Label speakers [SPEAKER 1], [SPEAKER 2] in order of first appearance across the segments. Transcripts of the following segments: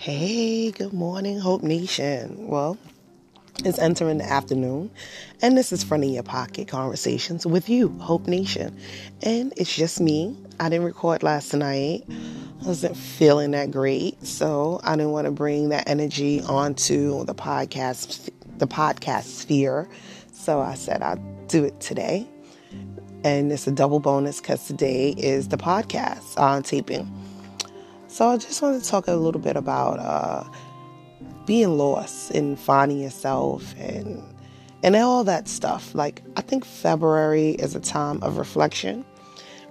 [SPEAKER 1] Hey, good morning, Hope Nation. Well, it's entering the afternoon, and this is Front of Your Pocket Conversations with you, Hope Nation. And it's just me. I didn't record last night. I wasn't feeling that great, so I didn't want to bring that energy onto the podcast, the podcast sphere. So I said I'd do it today, and it's a double bonus because today is the podcast on taping. So I just wanted to talk a little bit about uh, being lost and finding yourself and and all that stuff. Like I think February is a time of reflection.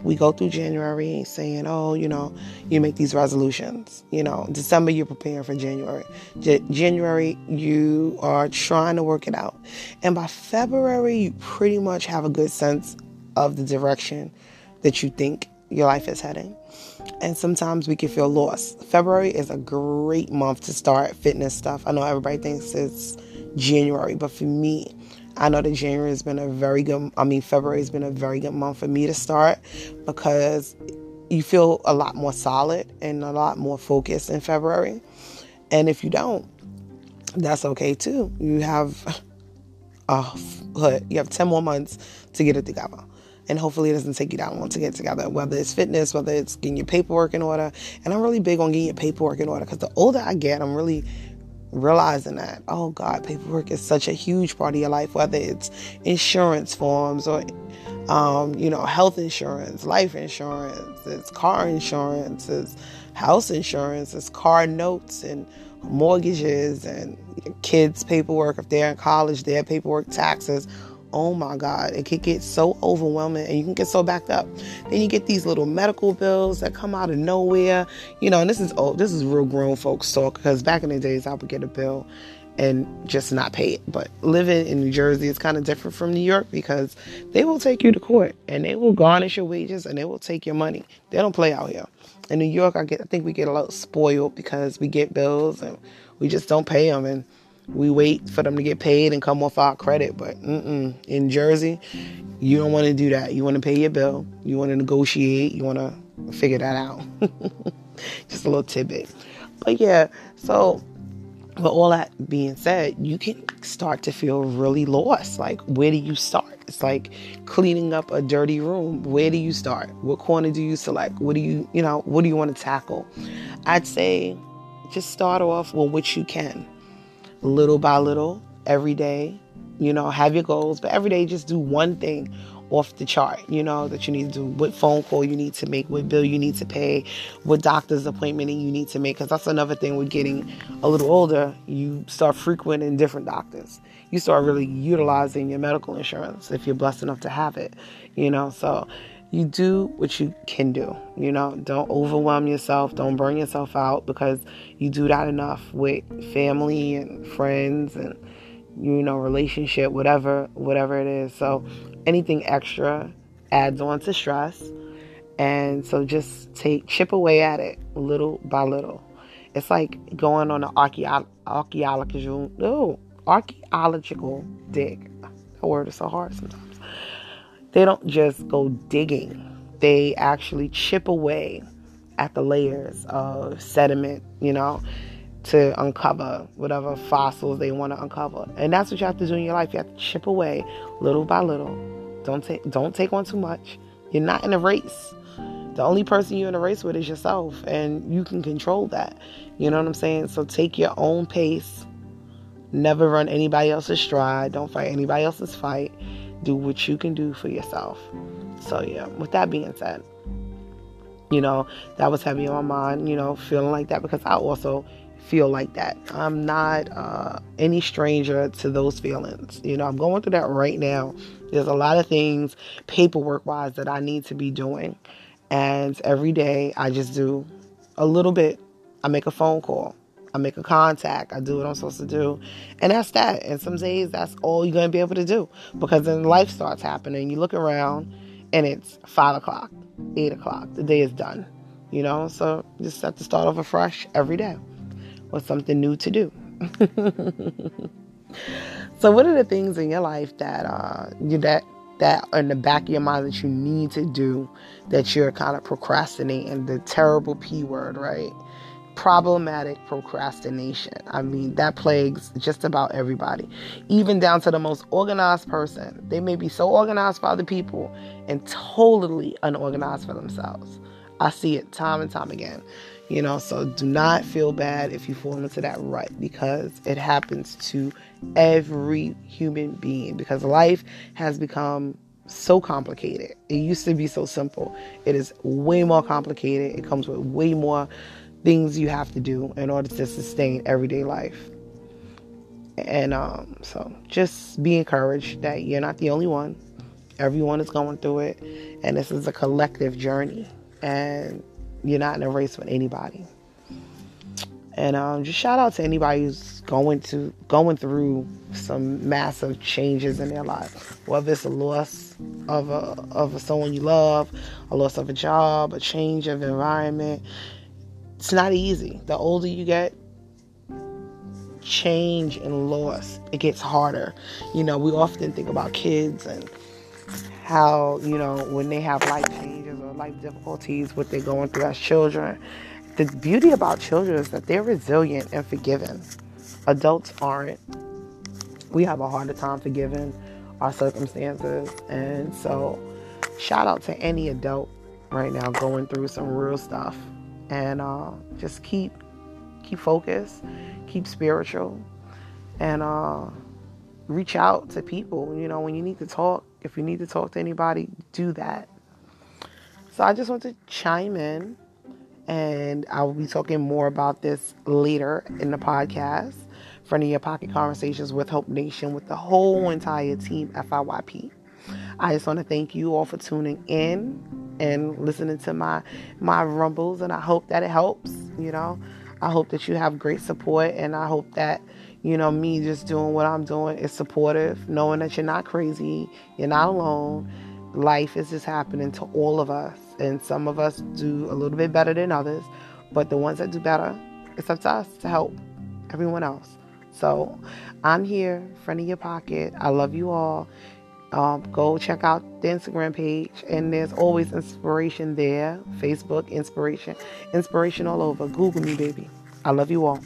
[SPEAKER 1] We go through January saying, "Oh, you know, you make these resolutions." You know, December you're preparing for January. J- January you are trying to work it out, and by February you pretty much have a good sense of the direction that you think your life is heading and sometimes we can feel lost. February is a great month to start fitness stuff. I know everybody thinks it's January, but for me, I know that January has been a very good, I mean, February has been a very good month for me to start because you feel a lot more solid and a lot more focused in February. And if you don't, that's okay too. You have, uh, you have 10 more months to get it together and hopefully it doesn't take you that long to get together whether it's fitness whether it's getting your paperwork in order. And i'm really big on getting your paperwork in order because the older i get i'm really realizing that oh god paperwork is such a huge part of your life whether it's insurance forms or um, you know health insurance life insurance it's car insurance it's house insurance it's car notes and mortgages and kids paperwork if they're in college their paperwork taxes oh my God, it can get so overwhelming and you can get so backed up. Then you get these little medical bills that come out of nowhere, you know, and this is old, this is real grown folks talk because back in the days I would get a bill and just not pay it. But living in New Jersey is kind of different from New York because they will take you to court and they will garnish your wages and they will take your money. They don't play out here. In New York, I get I think we get a little spoiled because we get bills and we just don't pay them and we wait for them to get paid and come off our credit. But in Jersey, you don't want to do that. You want to pay your bill. You want to negotiate. You want to figure that out. Just a little tidbit. But yeah, so but all that being said, you can start to feel really lost. Like, where do you start? It's like cleaning up a dirty room. Where do you start? What corner do you select? What do you, you know, what do you want to tackle? I'd say just start off with what you can little by little every day. You know, have your goals, but every day just do one thing off the chart, you know, that you need to do, what phone call you need to make, what bill you need to pay, what doctor's appointment you need to make. Because that's another thing with getting a little older. You start frequenting different doctors. You start really utilizing your medical insurance if you're blessed enough to have it, you know. So you do what you can do. You know, don't overwhelm yourself, don't burn yourself out because you do that enough with family and friends and you know, relationship, whatever whatever it is. So anything extra adds on to stress. And so just take chip away at it little by little. It's like going on an archaeological no, archaeological dig. That word is so hard sometimes they don't just go digging, they actually chip away at the layers of sediment, you know, to uncover whatever fossils they want to uncover. And that's what you have to do in your life. You have to chip away little by little. Don't take don't take on too much. You're not in a race. The only person you're in a race with is yourself, and you can control that. You know what I'm saying? So take your own pace. Never run anybody else's stride. Don't fight anybody else's fight do what you can do for yourself. So, yeah, with that being said, you know, that was heavy on my mind, you know, feeling like that because I also feel like that. I'm not uh, any stranger to those feelings. You know, I'm going through that right now. There's a lot of things, paperwork wise, that I need to be doing. And every day I just do a little bit. I make a phone call. I make a contact, I do what I'm supposed to do, and that's that. And some days that's all you're gonna be able to do because then life starts happening. You look around, and it's five o'clock, eight o'clock. The day is done, you know. So just have to start over fresh every day with something new to do. so, what are the things in your life that uh, you that that in the back of your mind that you need to do that you're kind of procrastinating? The terrible p word, right? Problematic procrastination. I mean, that plagues just about everybody, even down to the most organized person. They may be so organized for other people and totally unorganized for themselves. I see it time and time again. You know, so do not feel bad if you fall into that rut because it happens to every human being because life has become so complicated. It used to be so simple. It is way more complicated. It comes with way more things you have to do in order to sustain everyday life. And um, so just be encouraged that you're not the only one. Everyone is going through it. And this is a collective journey. And you're not in a race with anybody. And um, just shout out to anybody who's going to going through some massive changes in their life, whether it's a loss of a of someone you love, a loss of a job, a change of environment. It's not easy. The older you get, change and loss it gets harder. You know, we often think about kids and how you know when they have life changes or life difficulties, what they're going through as children the beauty about children is that they're resilient and forgiving. Adults aren't. We have a harder time forgiving our circumstances. And so, shout out to any adult right now going through some real stuff. And uh, just keep keep focused, keep spiritual, and uh, reach out to people. You know, when you need to talk, if you need to talk to anybody, do that. So I just want to chime in and I will be talking more about this later in the podcast. Front of your pocket conversations with Hope Nation with the whole entire team FIYP. I just want to thank you all for tuning in and listening to my my rumbles, and I hope that it helps. You know, I hope that you have great support, and I hope that you know me just doing what I'm doing is supportive, knowing that you're not crazy, you're not alone. Life is just happening to all of us and some of us do a little bit better than others. But the ones that do better, it's up to us to help everyone else. So I'm here, friend of your pocket. I love you all. Um, go check out the Instagram page, and there's always inspiration there. Facebook, inspiration, inspiration all over. Google me, baby. I love you all.